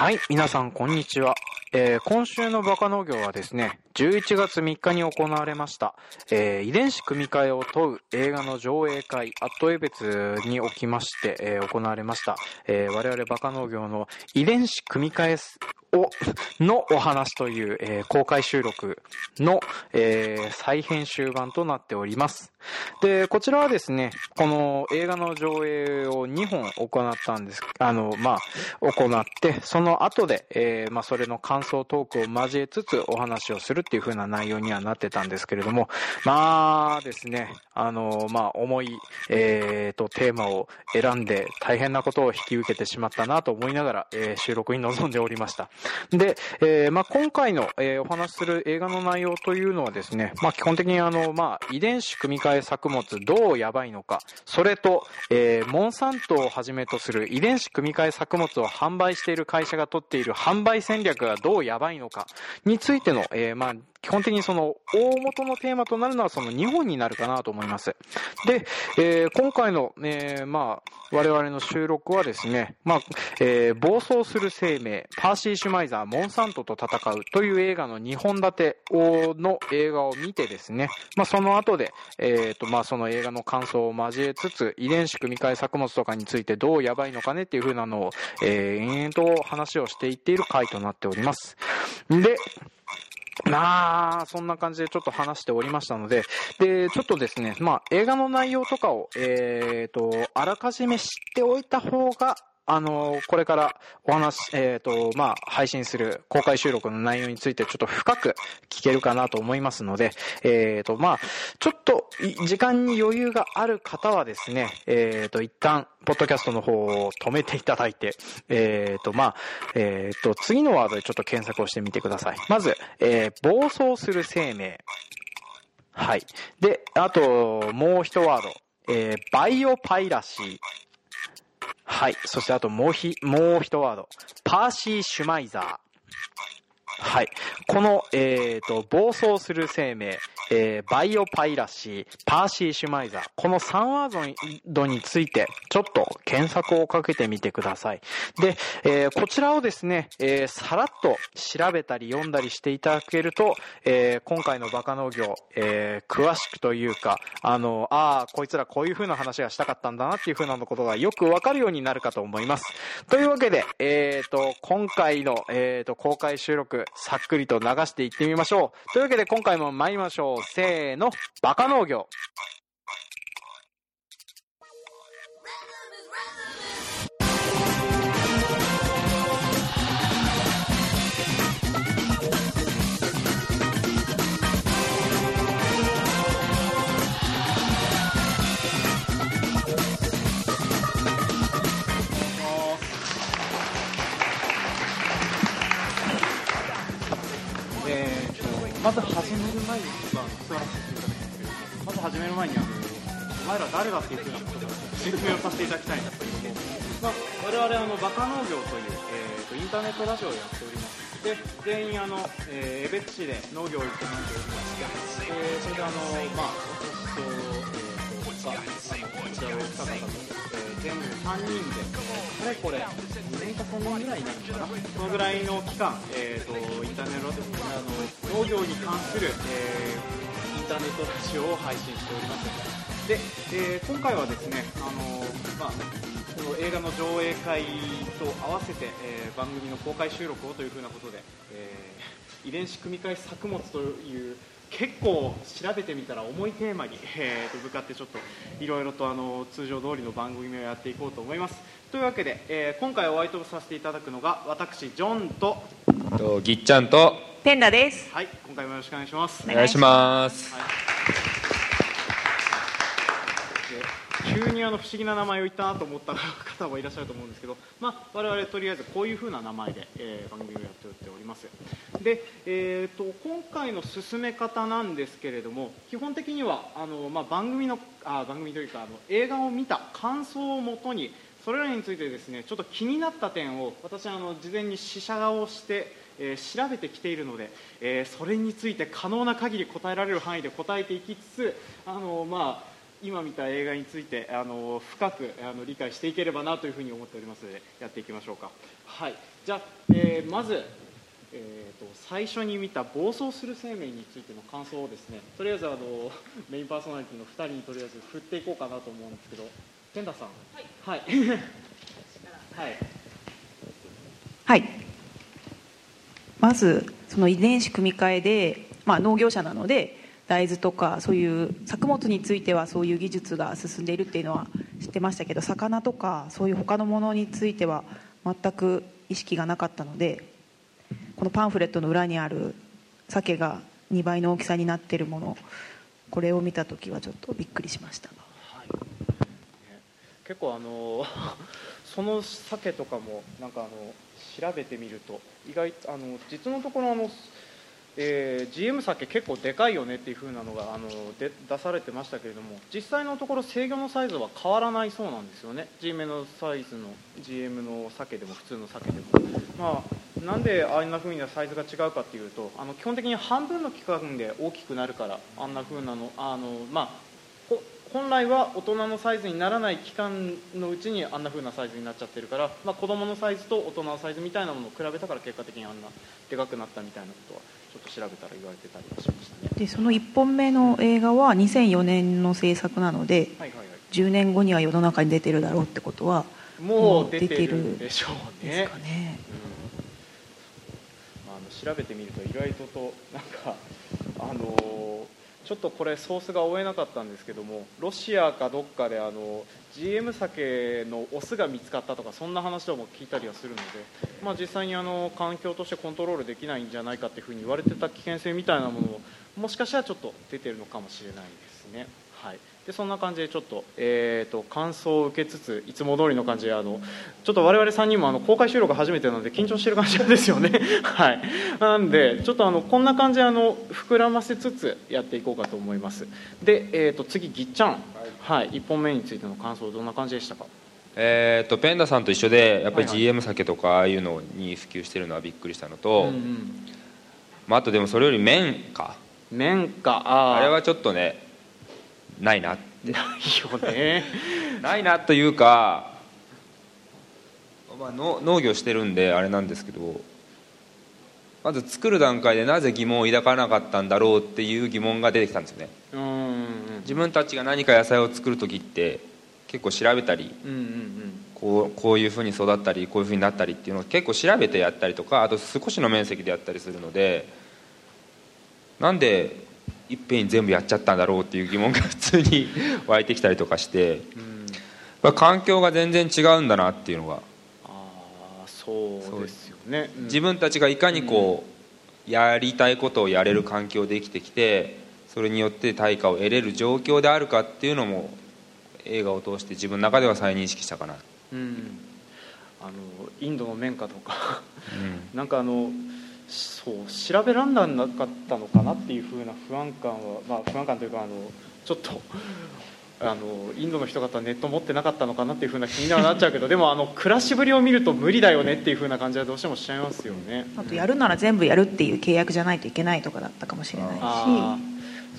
はい、皆さんこんにちは。えー今週のバカ農業はですね、11月3日に行われました、えー遺伝子組み換えを問う映画の上映会、アットエベツにおきまして、えー行われました、え我々バカ農業の遺伝子組み換えを、のお話という、えー公開収録の、えー再編集版となっております。で、こちらはですね、この映画の上映を2本行ったんです。あの、まあ、行って、その後で、えーまあ、それの感想トークを交えつつお話をするっていう風な内容にはなってたんですけれども、まあですね、あの、まあ、重い、えーと、テーマを選んで大変なことを引き受けてしまったなと思いながら、えー収録に臨んでおりました。で、えーまあ、今回の、えーお話しする映画の内容というのはですね、まあ、基本的にあの、まあ、遺伝子組み換え作物どうやばいのか、それと、えーモンサントをはじめとする遺伝子組み換え作物を販売している会社が取っている販売戦略がどうやばいのかについての、えまあ、基本的にその大元のテーマとなるのはその2本になるかなと思います。で、えー今回の、えーまあ、我々の収録はですね、まあ、えー暴走する生命、パーシー・シュマイザー、モンサントと戦うという映画の2本立ての映画を見てですね、まあ、その後で、えーと、まあ、その映画の感想を交えつつ、遺伝子組み換え作物とかについてどうやばいのかねっていう風なのを、えー延々と話をしていっている回となっております。で、まあ、そんな感じでちょっと話しておりましたので、で、ちょっとですね、まあ、映画の内容とかを、えっ、と、あらかじめ知っておいた方が、あの、これからお話、えっ、と、まあ、配信する公開収録の内容についてちょっと深く聞けるかなと思いますので、えっ、と、まあ、ちょっと時間に余裕がある方はですね、えっ、と、一旦、ポッドキャストの方を止めていただいて、えっ、と、まあ、えっ、と、次のワードでちょっと検索をしてみてください。まず、え暴走する生命。はい。で、あと、もう一ワード。えバイオパイラシー。はい。そしてあともうひ、もう一ワード。パーシー・シュマイザー。はい。この、えっ、と、暴走する生命、えーバイオパイラシー、パーシー・シュマイザー。この3ワードについて、ちょっと検索をかけてみてください。で、えーこちらをですね、えーさらっと調べたり読んだりしていただけると、えー今回のバカ農業、えー詳しくというか、あの、ああ、こいつらこういう風な話がしたかったんだなっていう風なことがよくわかるようになるかと思います。というわけで、えっ、と、今回の、えっ、と、公開収録、さっくりと流していってみましょう。というわけで、今回も参りましょう。せーの、バカ農業。まず始める前にちょっとあの座らせていただきますけれどもまず始める前にあのお前ら誰だっていうふうなことを説明をさせていただきたいんですけれども、まあ、我々あのバカ農業という、えーとインターネットラジオをやっておりますで全員あの、えー、江別市で農業を営んでおりまして、えーそれであのまあ私と,、えー、と他あのこちらを来た方と、えー全部3人で、かれこれ2年か3年ぐらいになるのかなそのぐらいの期間、えー、とインターネットあの農業に関する、えーインターネットラジオを配信しておりますで、えー今回はですねあの、まあ、この映画の上映会と合わせて、えー番組の公開収録をというふうなことで、えー遺伝子組み換え作物という結構調べてみたら重いテーマに、えーと向かってちょっといろいろとあの通常通りの番組をやっていこうと思います。というわけで、えー今回お相手をさせていただくのが私ジョンととぎっちゃんとペンダです。はい今回もよろしくお願いします。お願いします。で急にあの不思議な名前を言ったなと思った方もいらっしゃると思うんですけど、まあ、我々とりあえずこういうふうな名前で、えー番組をやっております。で、えー、と今回の進め方なんですけれども基本的にはあの、まあ、番組のあ番組というかあの映画を見た感想をもとにそれらについてですねちょっと気になった点を私あの事前に試写をして、えー調べてきているので、えーそれについて可能な限り答えられる範囲で答えていきつつあの、まあ今見た映画についてあの深くあの理解していければなというふうに思っております。のでやっていきましょうか。はい。じゃあ、えーまず、えー、と最初に見た暴走する生命についての感想をですね。とりあえずあのメインパーソナリティの2人にとりあえず振っていこうかなと思うんですけど健太さん。はい。はい、はい。はい、まずその遺伝子組み換えで、まあ、農業者なので大豆とかそういう作物についてはそういう技術が進んでいるっていうのは知ってましたけど魚とかそういう他のものについては全く意識がなかったのでこのパンフレットの裏にある鮭が2倍の大きさになっているものこれを見た時はちょっとびっくりしました。結構あの その鮭とかもなんかあの調べてみると意外あの実のところあの、えー GM 鮭結構でかいよねっていう風なのがあので出されてましたけれども実際のところ制御のサイズは変わらないそうなんですよね。GM のサイズの GM の鮭でも普通の鮭でも。まあなんであんな風にサイズが違うかっていうとあの基本的に半分の期間で大きくなるからあんな風なのあのまあ本来は大人のサイズにならない期間のうちにあんな風なサイズになっちゃってるから、まあ、子供のサイズと大人のサイズみたいなものを比べたから結果的にあんなでかくなったみたいなことはちょっと調べたら言われてたりはしましたね。でその1本目の映画は2004年の制作なのではいはいはい。10年後には世の中に出てるだろうってことはもう出てるんでしょうね。ですかね。うん。まあ、あの調べてみると意外ととなんかあのーちょっとこれソースが追えなかったんですけどもロシアかどっかであの GM 酒のオスが見つかったとかそんな話をも聞いたりはするので、まあ、実際にあの環境としてコントロールできないんじゃないかっていうふうに言われてた危険性みたいなものももしかしたらちょっと出てるのかもしれないですね。はい、でそんな感じでちょっと,、えー、と感想を受けつついつも通りの感じであのちょっと我々3人もあの公開収録初めてなので緊張してる感じなんですよね。はい。なんでちょっとあのこんな感じであの膨らませつつやっていこうかと思います。で、えー、と次ぎっちゃん、はい。1本目についての感想どんな感じでしたか？えー、とペンダさんと一緒でやっぱりはいはい。GM 酒とかああいうのに普及してるのはびっくりしたのと、うんうん。まあ、あとでもそれより麺か。麺か。あれはちょっとねないな。ないよね。ないなというか、まあ、の農業してるんであれなんですけどまず作る段階でなぜ疑問を抱かなかったんだろうっていう疑問が出てきたんですよね。自分たちが何か野菜を作る時って結構調べたりうんうんうん。こうこういうふうに育ったりこういうふうになったりっていうのを結構調べてやったりとかあと少しの面積でやったりするのでなんでいっぺんに全部やっちゃったんだろうっていう疑問が普通に湧いてきたりとかしてうん。まあ環境が全然違うんだなっていうのが。ああそうですよね。うん。自分たちがいかにこうやりたいことをやれる環境で生きてきてそれによって対価を得れる状況であるかっていうのも映画を通して自分の中では再認識したかな、うん。あのインドの綿花とかうん。なんかあのそう調べらんなかったのかなっていうふうな不安感は、まあ、不安感というかあのちょっと あのインドの人方はネット持ってなかったのかなっていうふうな気にはなっちゃうけどでもあの暮らしぶりを見ると無理だよねっていうふうな感じはどうしてもしちゃいますよね。あとやるなら全部やるっていう契約じゃないといけないとかだったかもしれないし。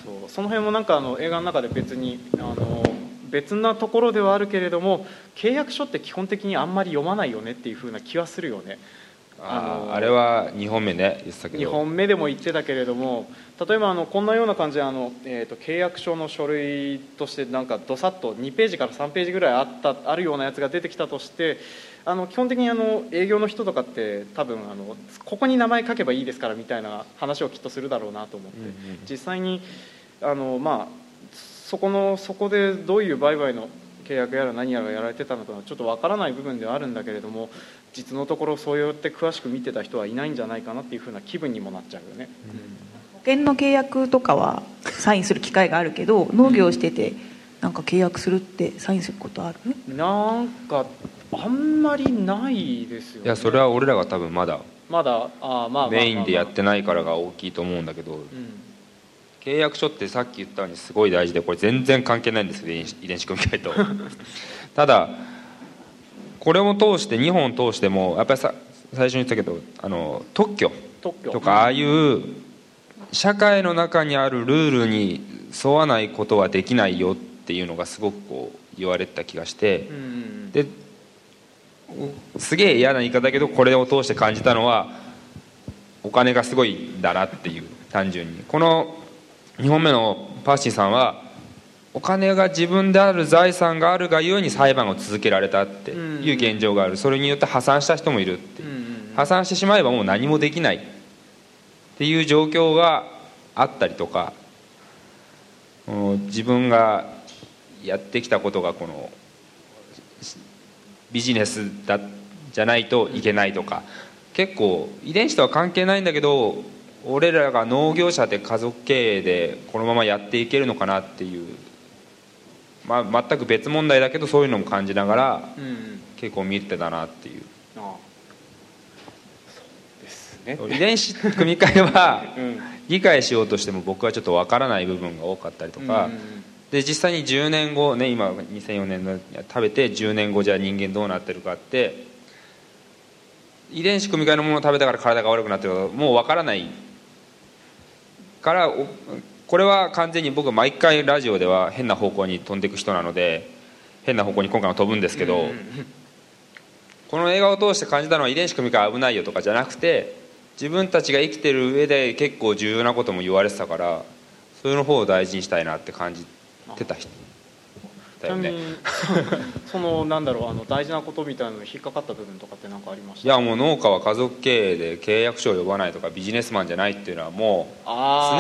そう。その辺もなんかあの映画の中で別にあの別なところではあるけれども契約書って基本的にあんまり読まないよねっていう風な気はするよねああれは2本目ね言ってたけど。2本目でも言ってたけれども例えばあのこんなような感じであの、えー、と契約書の書類としてなんかどさっと2ページから3ページぐらいあったあるようなやつが出てきたとしてあの基本的にあの営業の人とかって多分あのここに名前書けばいいですからみたいな話をきっとするだろうなと思って、うんうん。実際にあの、まあ、そこのそこでどういう売買の契約やら何やらがやられてたのかはちょっとわからない部分ではあるんだけれども実のところそうやって詳しく見てた人はいないんじゃないかなっていうふうな気分にもなっちゃうよね。保険の契約とかはサインする機会があるけど農業をしててなんか契約するってサインすることある？なんかあんまりないですよね。いやそれは俺らが多分まだまだあーまあまあまあメインでやってないからが大きいと思うんだけどうん契約書ってさっき言ったようにすごい大事でこれ全然関係ないんですけど遺伝子組み換えと。ただこれを通して2本通してもやっぱりさ最初に言ったけどあの特許とかああいう社会の中にあるルールに沿わないことはできないよっていうのがすごくこう言われてた気がして。ですげえ嫌な言い方だけどこれを通して感じたのはお金がすごいんだなっていう単純に。この2本目のパーシーさんはお金が自分である財産があるがゆえに裁判を続けられたっていう現状がある。それによって破産した人もいるって破産してしまえばもう何もできないっていう状況があったりとかうん自分がやってきたことがこのビジネスだじゃないといけないとか結構遺伝子とは関係ないんだけど俺らが農業者で家族経営でこのままやっていけるのかなっていう、まあ、全く別問題だけどそういうのも感じながらうんうん。結構見てたなっていう。ああ。そうですね。遺伝子組み換えは うん。理解しようとしても僕はちょっとわからない部分が多かったりとか、うんうんで実際に10年後ね今2004年の食べて10年後じゃあ人間どうなってるかって遺伝子組み換えのものを食べたから体が悪くなってるかもうわからないからおこれは完全に僕毎回ラジオでは変な方向に飛んでいく人なので変な方向に今回も飛ぶんですけど、この映画を通して感じたのは遺伝子組み換え危ないよとかじゃなくて自分たちが生きてる上で結構重要なことも言われてたからそれの方を大事にしたいなって感じてた人だよねそのなんだろうあの大事なことみたいなのに引っかかった部分とかって何かありました？いやもう農家は家族経営で契約書を呼ばないとかビジネスマンじゃないっていうのはもう常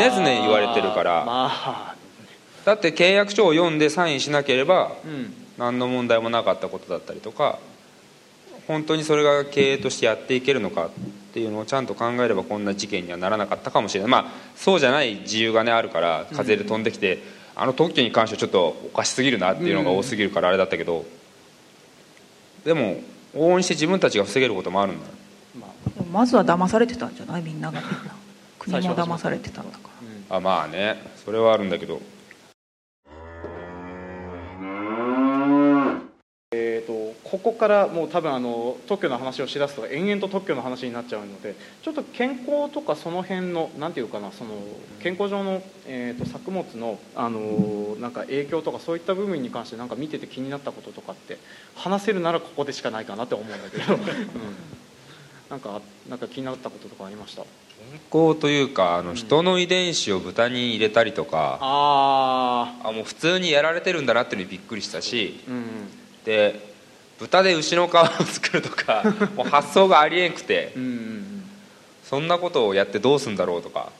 々言われてるから。まあ だって契約書を読んでサインしなければうん。何の問題もなかったことだったりとか本当にそれが経営としてやっていけるのかっていうのをちゃんと考えればこんな事件にはならなかったかもしれない。まあそうじゃない自由がねあるから風で飛んできて、あの特許に関してはちょっとおかしすぎるなっていうのが多すぎるからあれだったけど、でも往々にして自分たちが防げることもあるんだ。まずは騙されてたんじゃない？みんなが。みんな国も騙されてたんだから。うんあまあね。それはあるんだけどここからもう多分あの特許の話をしだすと延々と特許の話になっちゃうのでちょっと健康とかその辺のなんていうかなその健康上の、えー、と作物の、あのーなんか影響とかそういった部分に関してなんか見てて気になったこととかって話せるならここでしかないかなって思うんだけど、うん、なんかなんか気になったこととかありました？健康というかあの人の遺伝子を豚に入れたりとか、ああもう普通にやられてるんだなっていうのにびっくりしたし。あうん。で豚で牛の皮を作るとか もう発想がありえんくてうんそんなことをやってどうすんだろうとか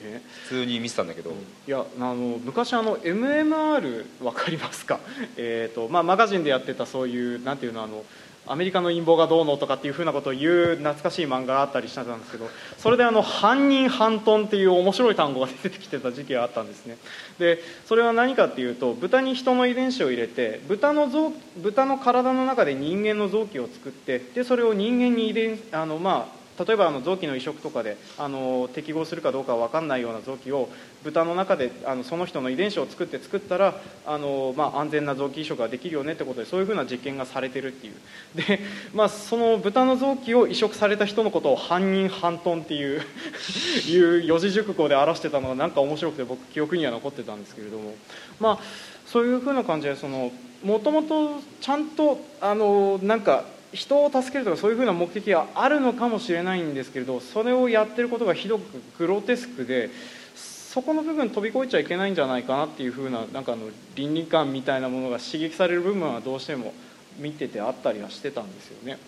え？普通に見てたんだけど、いやあの昔あの MMR わかりますか、えーとまあ、マガジンでやってたそういうなんていうのあのアメリカの陰謀がどうのとかっていうふうなことを言う懐かしい漫画があったりしたんですけどそれであの犯人半トンっていう面白い単語が出てきてた時期があったんですね。でそれは何かっていうと豚に人の遺伝子を入れて豚の臓豚の体の中で人間の臓器を作ってでそれを人間に遺伝あのまあ例えばあの臓器の移植とかであの適合するかどうか分かんないような臓器を豚の中であのその人の遺伝子を作って作ったらあの、まあ、安全な臓器移植ができるよねってことでそういうふうな実験がされてるっていう。で、まあ、その豚の臓器を移植された人のことを犯人半トンっていう いう四字熟語で表してたのがなんか面白くて僕記憶には残ってたんですけれども。まあそういうふうな感じでそのもともとちゃんとあのなんか人を助けるとかそういうふうな目的があるのかもしれないんですけれどそれをやってることがひどくグロテスクでそこの部分飛び越えちゃいけないんじゃないかなっていうふうななんかあの倫理観みたいなものが刺激される部分はどうしても見ててあったりはしてたんですよね。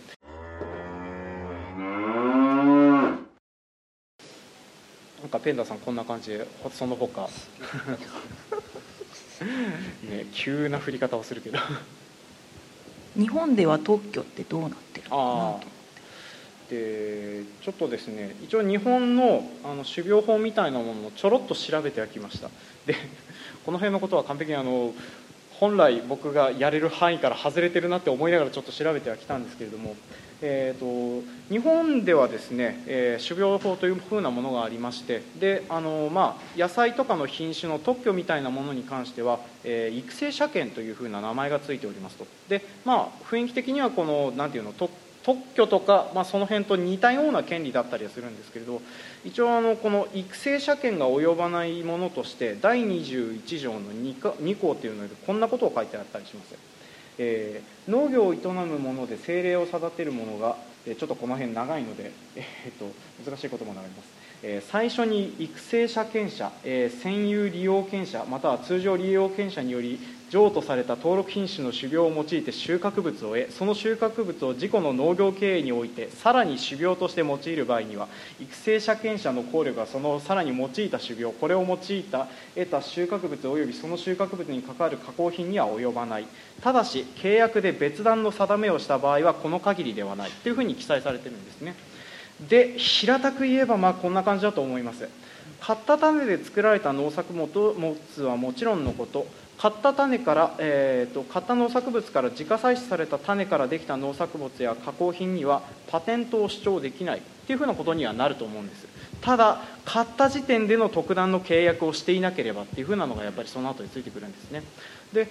なんかペンダさんこんな感じでその他 ね急な振り方をするけど日本では特許ってどうなってるのかなあでちょっとですね一応日本のあの種苗法みたいなものをちょろっと調べてはきました。でこの辺のことは完璧にあの本来僕がやれる範囲から外れてるなって思いながらちょっと調べてはきたんですけれども、えー、と日本ではですね、えー種苗法というふうなものがありましてであの、まあ、野菜とかの品種の特許みたいなものに関しては、えー育成車検というふうな名前がついておりますと。で、まあ、雰囲気的にはこのなんていうの特特許とか、まあ、その辺と似たような権利だったりはするんですけれど一応あのこの育成者権が及ばないものとして第21条の 2, か2項というのでこんなことを書いてあったりします、えー農業を営むもので政令を定てるものが、えちょっとこの辺長いので、えーっと難しい言葉になります、えー最初に育成者権者、えー占有利用権者または通常利用権者により譲渡された登録品種の種苗を用いて収穫物を得その収穫物を自己の農業経営においてさらに種苗として用いる場合には育成者権者の考慮がそのさらに用いた種苗これを用いた得た収穫物及びその収穫物に関わる加工品には及ばない。ただし契約で別段の定めをした場合はこの限りではない。というふうに記載されているんですね。で平たく言えばまあこんな感じだと思います。買った種で作られた農作物はもちろんのこと買った種から、えー、と買った農作物から自家採取された種からできた農作物や加工品にはパテントを主張できないっていうふうなことにはなると思うんです。ただ買った時点での特段の契約をしていなければっていうふうなのがやっぱりその後についてくるんですね。で、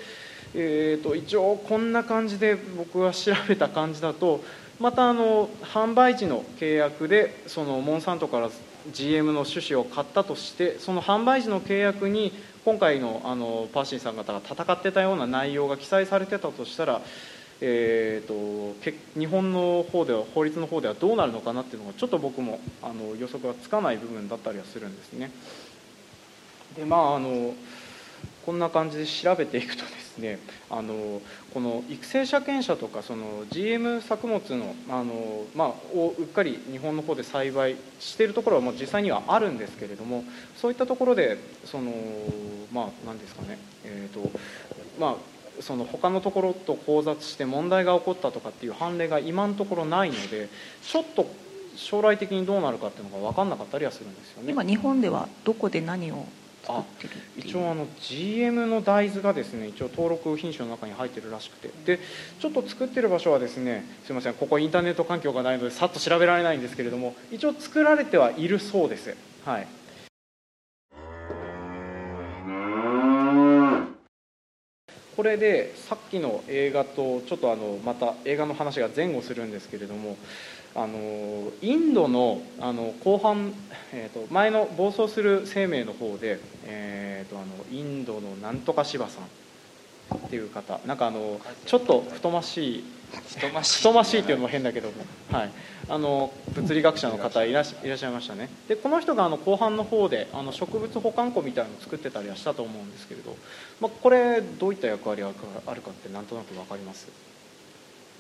えー、と一応こんな感じで僕が調べた感じだとまたあの販売時の契約でそのモンサントから GM の種子を買ったとしてその販売時の契約に今回のあのパーシンさん方が戦ってたような内容が記載されてたとしたら、えー、とけ日本の方では法律の方ではどうなるのかなっていうのがちょっと僕もあの予測がつかない部分だったりはするんですね。でまああのこんな感じで調べていくとですねあのこの育成者権者とかその GM 作物のあの、まあ、をうっかり日本の方で栽培しているところはもう実際にはあるんですけれどもそういったところでそのまあ何ですかねえっ、とまあその他のところと交雑して問題が起こったとかっていう判例が今のところないのでちょっと将来的にどうなるかっていうのが分かんなかったりはするんですよね。今日本ではどこで何を作ってる一応あの GM の大豆がですね一応登録品種の中に入ってるらしくて。でちょっと作ってる場所はですねすいませんここインターネット環境がないのでさっと調べられないんですけれども一応作られてはいるそうです。はい。これでさっきの映画とちょっとあのまた映画の話が前後するんですけれどもあのインドのあの後半、えー、と前の暴走する生命の方で、えー、とあのインドのなんとか柴さん。っていう方。なんかあのちょっと太ましい太ましい。太ましいっていうのも変だけども、はい、あの物理学者の方いらっしいらっしゃいましたね。でこの人があの後半の方であの植物保管庫みたいなのを作ってたりはしたと思うんですけれど、まあ、これどういった役割があるかってなんとなく分かります？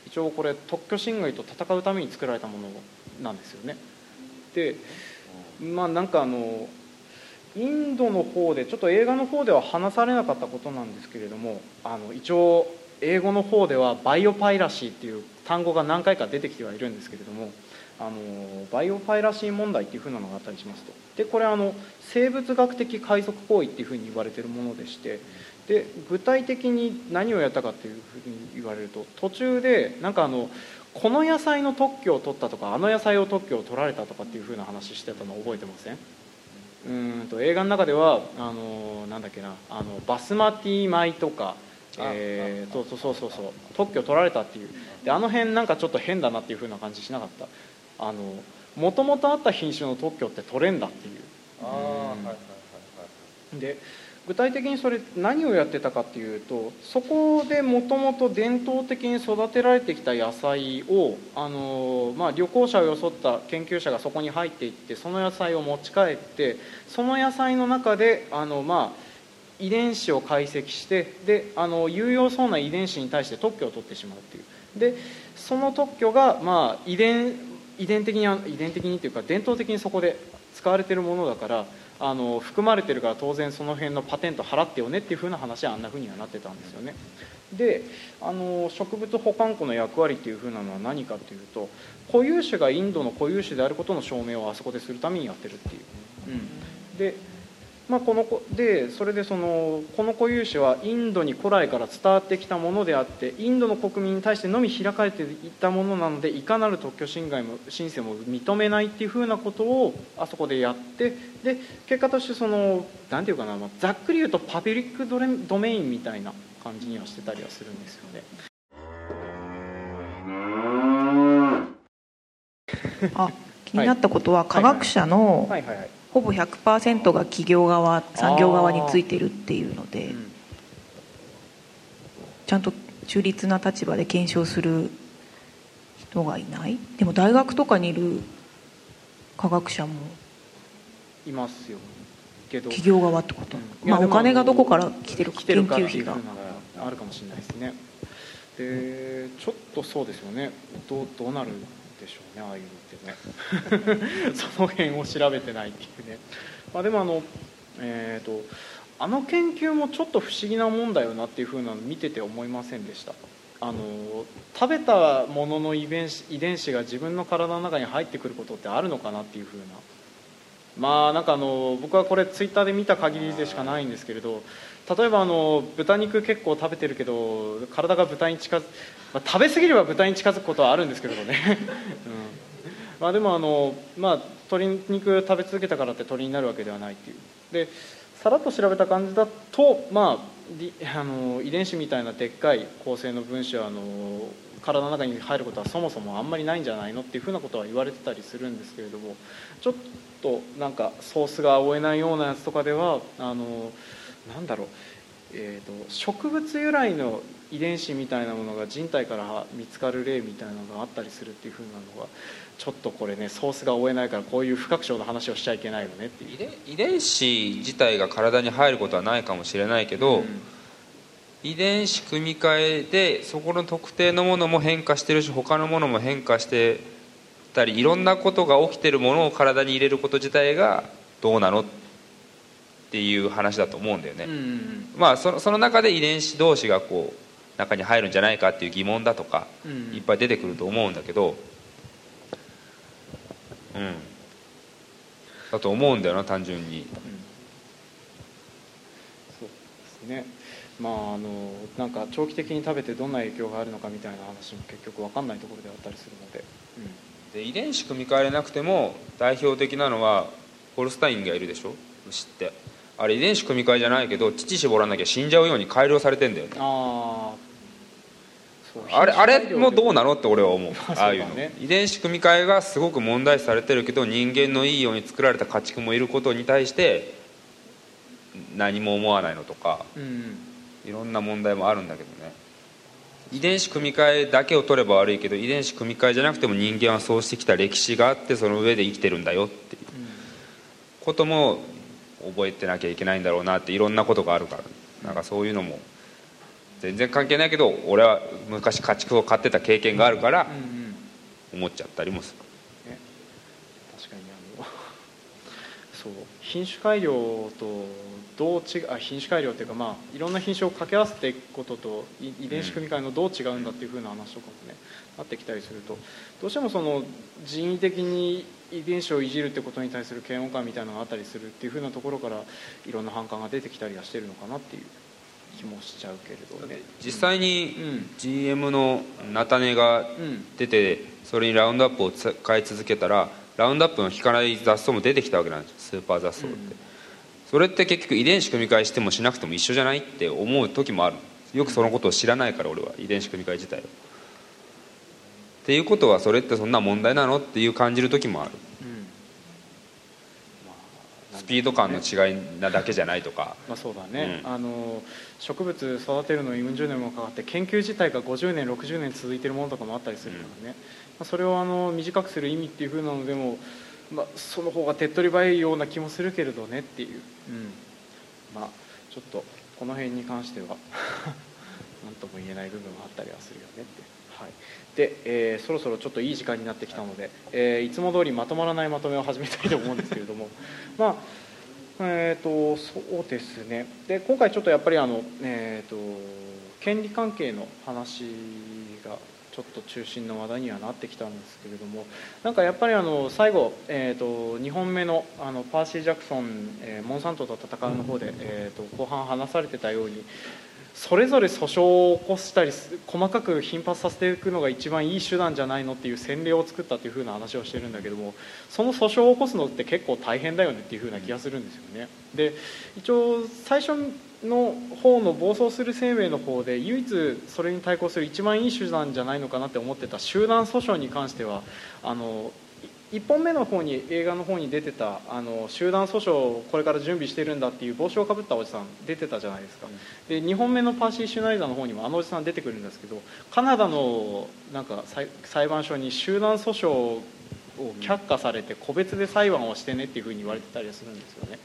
一応これ特許侵害と戦うために作られたものなんですよね。でまあなんかあのインドの方でちょっと映画の方では話されなかったことなんですけれどもあの一応英語の方ではバイオパイラシーっていう単語が何回か出てきてはいるんですけれどもあのバイオパイラシー問題っていうふうなのがあったりしますと。でこれあの生物学的海賊行為っていうふうに言われてるものでしてで具体的に何をやったかっていうふうに言われると途中でなんかあのこの野菜の特許を取ったとかあの野菜を特許を取られたとかっていうふうな話してたの覚えてません？うーんと映画の中ではあのなんだっけなあのバスマティ米とかえー、そうそうそうそうそう特許取られたっていう。であの辺なんかちょっと変だなっていうふうな感じしなかった。あのもともとあった品種の特許って取れんだっていう。ああはいはいはいはい。で具体的にそれ何をやってたかっていうとそこでもともと伝統的に育てられてきた野菜をあの、まあ、旅行者を装った研究者がそこに入っていってその野菜を持ち帰ってその野菜の中であの、まあ、遺伝子を解析してであの有用そうな遺伝子に対して特許を取ってしまうっていう。でその特許が、まあ、遺伝遺伝的に遺伝的にっていうか伝統的にそこで使われてるものだからあの含まれてるから当然その辺のパテント払ってよねっていう風な話はあんな風にはなってたんですよね。であの植物保管庫の役割っていう風なのは何かっていうと固有種がインドの固有種であることの証明をあそこでするためにやってるっていう、うん、でまあ、この子でそれでそのこの固有種はインドに古来から伝わってきたものであってインドの国民に対してのみ開かれていったものなのでいかなる特許侵害も申請も認めないっていうふうなことをあそこでやってで結果としてその何て言うかな、まあ、ざっくり言うとパブリックドレドメインみたいな感じにはしてたりはするんですよね。あ気になったことは科学者のはい。はい。はいほぼ100%が企業側産業側についてるっていうのでうんちゃんと中立な立場で検証する人がいない？でも大学とかにいる科学者もいますよ。けど。企業側ってこと、うん。まあお金がどこから来てるか研究費が。あるかもしれないですね。でちょっとそうですよね。どうどうなるんでしょうねああいうのってね。その辺を調べてないっていうね、まあ、でもあのえっ、とあの研究もちょっと不思議なもんだよなっていうふうなの見てて思いませんでした。あの食べたものの遺伝子遺伝子が自分の体の中に入ってくることってあるのかなっていうふうな。まあなんかあの僕はこれツイッターで見た限りでしかないんですけれど例えばあの豚肉結構食べてるけど体が豚に近づ、まあ、食べ過ぎれば豚に近づくことはあるんですけどね、うん。まあ、でもあの、まあ、鶏肉食べ続けたからって鳥になるわけではないっていう。でさらっと調べた感じだと、まあ、あの遺伝子みたいなでっかい構成の分子はあの体の中に入ることはそもそもあんまりないんじゃないのっていうふうなことは言われてたりするんですけれどもちょっとなんかソースが追えないようなやつとかではあのなんだろう、えー、と植物由来の遺伝子みたいなものが人体から見つかる例みたいなのがあったりするっていうふうなのがちょっとこれねソースが追えないからこういう不確証の話をしちゃいけないよねっていう。遺伝遺伝子自体が体に入ることはないかもしれないけど、うん遺伝子組み換えでそこの特定のものも変化してるし他のものも変化してたりいろんなことが起きてるものを体に入れること自体がどうなのっていう話だと思うんだよね、うんまあそのその中で遺伝子同士がこう中に入るんじゃないかっていう疑問だとかうんいっぱい出てくると思うんだけどうん。だと思うんだよな単純に。そうですね。まああのなんか長期的に食べてどんな影響があるのかみたいな話も結局分かんないところであったりするので、で遺伝子組み換えれなくても代表的なのはホルスタインがいるでしょ？牛ってあれ遺伝子組み換えじゃないけど乳絞らなきゃ死んじゃうように改良されてんだよね。ああれあれもどうなののって俺は思う。ああいうの。遺伝子組み換えがすごく問題視されてるけど人間のいいように作られた家畜もいることに対して何も思わないのとかうん。いろんな問題もあるんだけどね。遺伝子組み換えだけを取れば悪いけど遺伝子組み換えじゃなくても人間はそうしてきた歴史があってその上で生きてるんだよっていう。ことも覚えてなきゃいけないんだろうなっていろんなことがあるから。なんかそういうのも全然関係ないけど俺は昔家畜を飼ってた経験があるから思っちゃったりもする。ね確かにあのそう品種改良とどう違うあ品種改良っていうかまあいろんな品種を掛け合わせていくこととい遺伝子組み換えのどう違うんだっていうふうな話とかもねなってきたりするとどうしてもその人為的に遺伝子をいじるってことに対する嫌悪感みたいなのがあったりするっていうふうなところからいろんな反感が出てきたりはしてるのかなっていう気もしちゃうけれどね。実際にうん GM の菜種がうん出てそれにラウンドアップを使い続けたらラウンドアップの効かない雑草も出てきたわけなんですよスーパー雑草って、うん。それって結局遺伝子組み換えしてもしなくても一緒じゃないって思う時もある。よくそのことを知らないから俺は。遺伝子組み換え自体をっていうことはそれってそんな問題なのっていう感じる時もある。スピード感の違いなだけじゃないとか。まあ、そうだね、うん。あの植物育てるのにうん十年もかかって研究自体が50年60年続いてるものとかもあったりするからね、まあ、それをあの短くする意味っていう風なのでも、まあ、その方が手っ取り早いような気もするけれどねっていう、うん、まあちょっとこの辺に関しては 何とも言えない部分はあったりはするよねって。でえーそろそろちょっといい時間になってきたので、えーいつも通りまとまらないまとめを始めたいと思うんですけれども。まあえー、とそうですね。で今回ちょっとやっぱりあの、えー、と権利関係の話がちょっと中心の話題にはなってきたんですけれどもなんかやっぱりあの最後、えー、と2本目のあのパーシー・ジャクソン、えーモンサントと戦うの方で、えー、と後半話されてたようにそれぞれ訴訟を起こしたり細かく頻発させていくのが一番いい手段じゃないのっていう先例を作ったというふうな話をしてるんだけどもその訴訟を起こすのって結構大変だよねっていうふうな気がするんですよね。で一応最初の方の暴走する生命の方で唯一それに対抗する一番いい手段じゃないのかなって思ってた集団訴訟に関してはあの1本目の方に映画の方に出てたあの集団訴訟をこれから準備してるんだっていう帽子をかぶったおじさん出てたじゃないですか、で2本目のパーシー・シュナイダーの方にもあのおじさん出てくるんですけどカナダのなんか裁裁判所に集団訴訟を却下されて個別で裁判をしてねっていうふうに言われてたりするんですよね。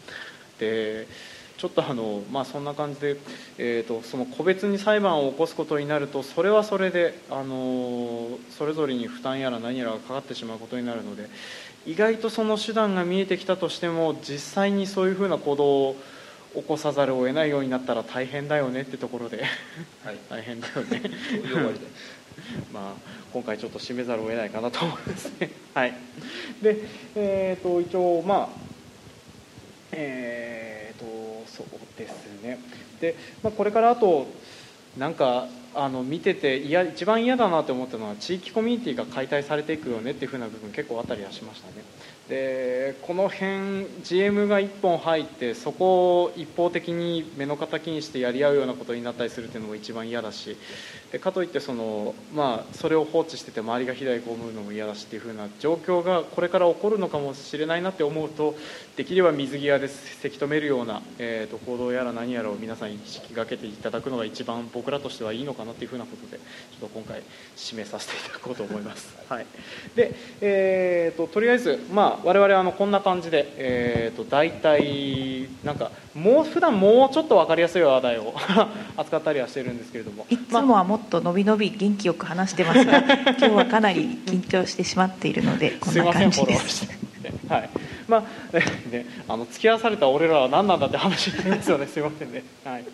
でちょっとあの、まあ、そんな感じで、えーと、その個別に裁判を起こすことになるとそれはそれであのそれぞれに負担やら何やらがかかってしまうことになるので意外とその手段が見えてきたとしても実際にそういうふうな行動を起こさざるを得ないようになったら大変だよねってところで、はい、大変だよね。まあ、今回ちょっと締めざるを得ないかなと思いますね。はい、で、えーと、一応まあえーとそうですね。で、まあ、これからあとなんかあの見てていや一番嫌だなと思ったのは地域コミュニティが解体されていくよねっていうふうな部分結構あったりはしましたね。でこの辺 GM が1本入ってそこを一方的に目の敵にしてやり合うようなことになったりするっていうのも一番嫌だしでかといってその、まあ、それを放置してて周りが被害を被るのも嫌だしっていうふうな状況がこれから起こるのかもしれないなって思うとできれば水際でせき止めるような、えーと、行動やら何やらを皆さんに意識がけていただくのが一番僕らとしてはいいのかなっていうふうなことでちょっと今回締めさせていただこうと思います。はい、で、えーと、とりあえず、まあ、我々あのこんな感じで、えーと、大体なんかもう普段もうちょっと分かりやすい話題を 扱ったりはしてるんですけれども。いつもはもっと伸び伸び元気よく話してますが 今日はかなり緊張してしまっているのでこんな感じです。はい。まあ ね、あの付き合わされた俺らは何なんだって話になりますよね。すいませんね。はい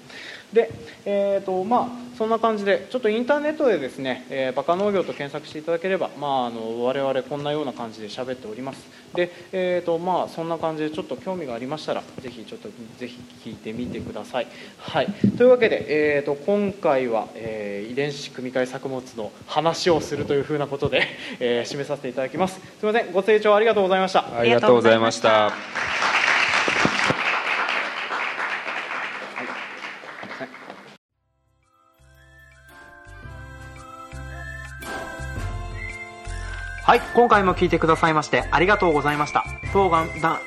で、えーとまあ、そんな感じでちょっとインターネットでですね、えー、バカ農業と検索していただければ、まあ、あの我々こんなような感じで喋っております。で、えーとまあ、そんな感じでちょっと興味がありましたらぜひちょっとぜひ聞いてみてください、はい、というわけで、えーと、今回は、えー、遺伝子組み換え作物の話をするというふうなことで、えー、締めさせていただきます。すみません。ご清聴ありがとうございました。ありがとうございました。い、今回も聞いてくださいましてありがとうございました。当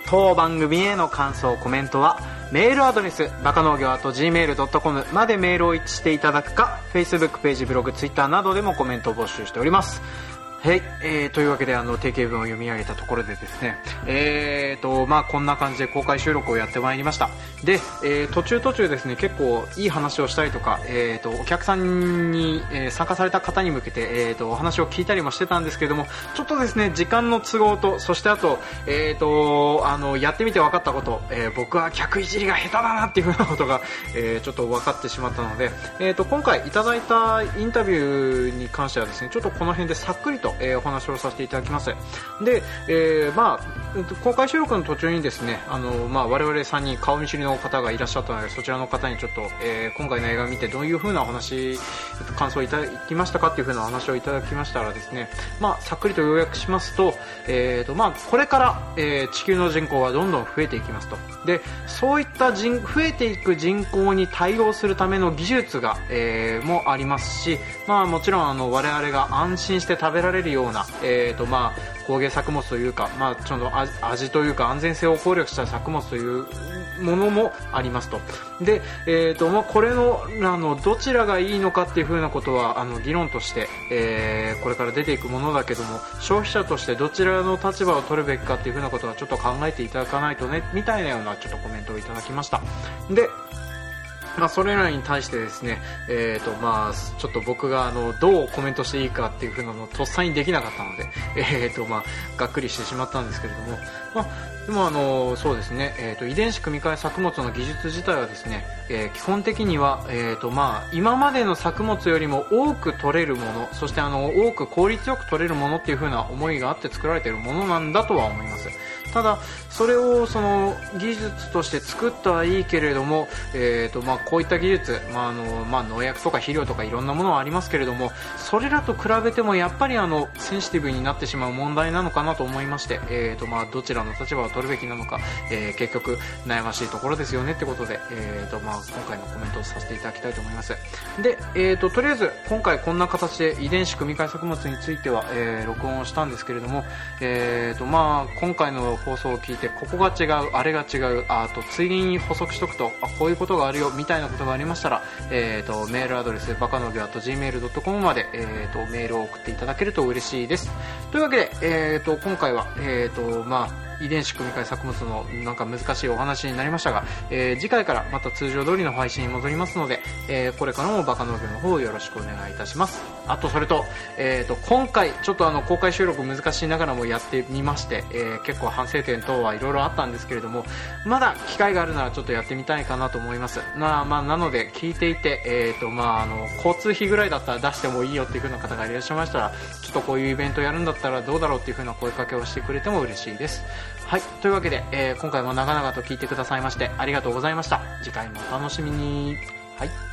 当番組への感想、コメントは、メールアドレス、バカ農業 .gmail.com までメールを一致していただくか、Facebook ページ、ブログ、Twitter などでもコメントを募集しております。はい、えー、というわけであの定型文を読み上げたところでですね、えーとまあ、こんな感じで公開収録をやってまいりました。で、えー、途中途中ですね結構いい話をしたりとか、えーと、お客さんに、えー、参加された方に向けて、えーと、お話を聞いたりもしてたんですけれどもちょっとですね時間の都合とそしてあと,、えー、とあのやってみて分かったこと、えー、僕は客いじりが下手だなっていうふうなことが、えー、ちょっと分かってしまったので、えー、と今回いただいたインタビューに関してはですねちょっとこの辺でさっくりとえー、お話をさせていただきます。で、えー、まあ、公開収録の途中にですねあの、まあ、我々3人顔見知りの方がいらっしゃったのでそちらの方にちょっと、えー、今回の映画を見てどういう風なお話感想いただきましたかっていう風なお話をいただきましたらですね、まあ、さっくりと要約しますと,、えーとまあ、これから、えー、地球の人口はどんどん増えていきますと。でそういった人増えていく人口に対応するための技術が、えー、もありますし、まあ、もちろんあの我々が安心して食べられるような、えーとまあ、工芸作物というか、まあ、ちょっと味というか安全性を考慮した作物というものもありますと。で、えーとまあ、これのあのどちらがいいのかっていうふなことはあの議論として、えー、これから出ていくものだけども消費者としてどちらの立場を取るべきかっていうふなことはちょっと考えていただかないとねみたいなようなちょっとコメントをいただきました。でまあ、それらに対してですね、えーとまあ、ちょっと僕があのどうコメントしていいかっていうふうなのをとっさにできなかったので、えーとまあ、がっくりしてしまったんですけれども、まあ、でもあのそうですね、えーと、遺伝子組み換え作物の技術自体はですね、えー、基本的には、えーとまあ、今までの作物よりも多く取れるものそしてあの多く効率よく取れるものっていうふうな思いがあって作られているものなんだとは思います。ただそれをその技術として作ったはいいけれども、えーとまあ、こういった技術、まああのまあ、農薬とか肥料とかいろんなものはありますけれどもそれらと比べてもやっぱりあのセンシティブになってしまう問題なのかなと思いまして、えーとまあ、どちらの立場を取るべきなのか、えー結局悩ましいところですよねってことで、えーとまあ、今回のコメントをさせていただきたいと思います。で、えー、ととりあえず今回こんな形で遺伝子組み換え作物については、えー録音をしたんですけれども、えーとまあ、今回の放送を聞いてここが違うあれが違うあとついでに補足しとくとあこういうことがあるよみたいなことがありましたら、えー、とメールアドレスバカノギョ .gmail.com まで、えー、とメールを送っていただけると嬉しいです。というわけで、えー、と今回は、えーとまあ遺伝子組み換え作物のなんか難しいお話になりましたが、えー次回からまた通常通りの配信に戻りますので、えーこれからもバカ農業の方よろしくお願いいたします。あとそれと,、えー、と今回ちょっとあの公開収録難しいながらもやってみまして、えー結構反省点等はいろいろあったんですけれどもまだ機会があるならちょっとやってみたいかなと思います。な,、まあ、なので聞いていて、えーとまあ、あの交通費ぐらいだったら出してもいいよっていう風な方がいらっしゃいましたらちょっとこういうイベントやるんだったらどうだろうっていう風な声かけをしてくれても嬉しいです。はい。というわけで、えー今回も長々と聞いてくださいましてありがとうございました。次回もお楽しみに。はい。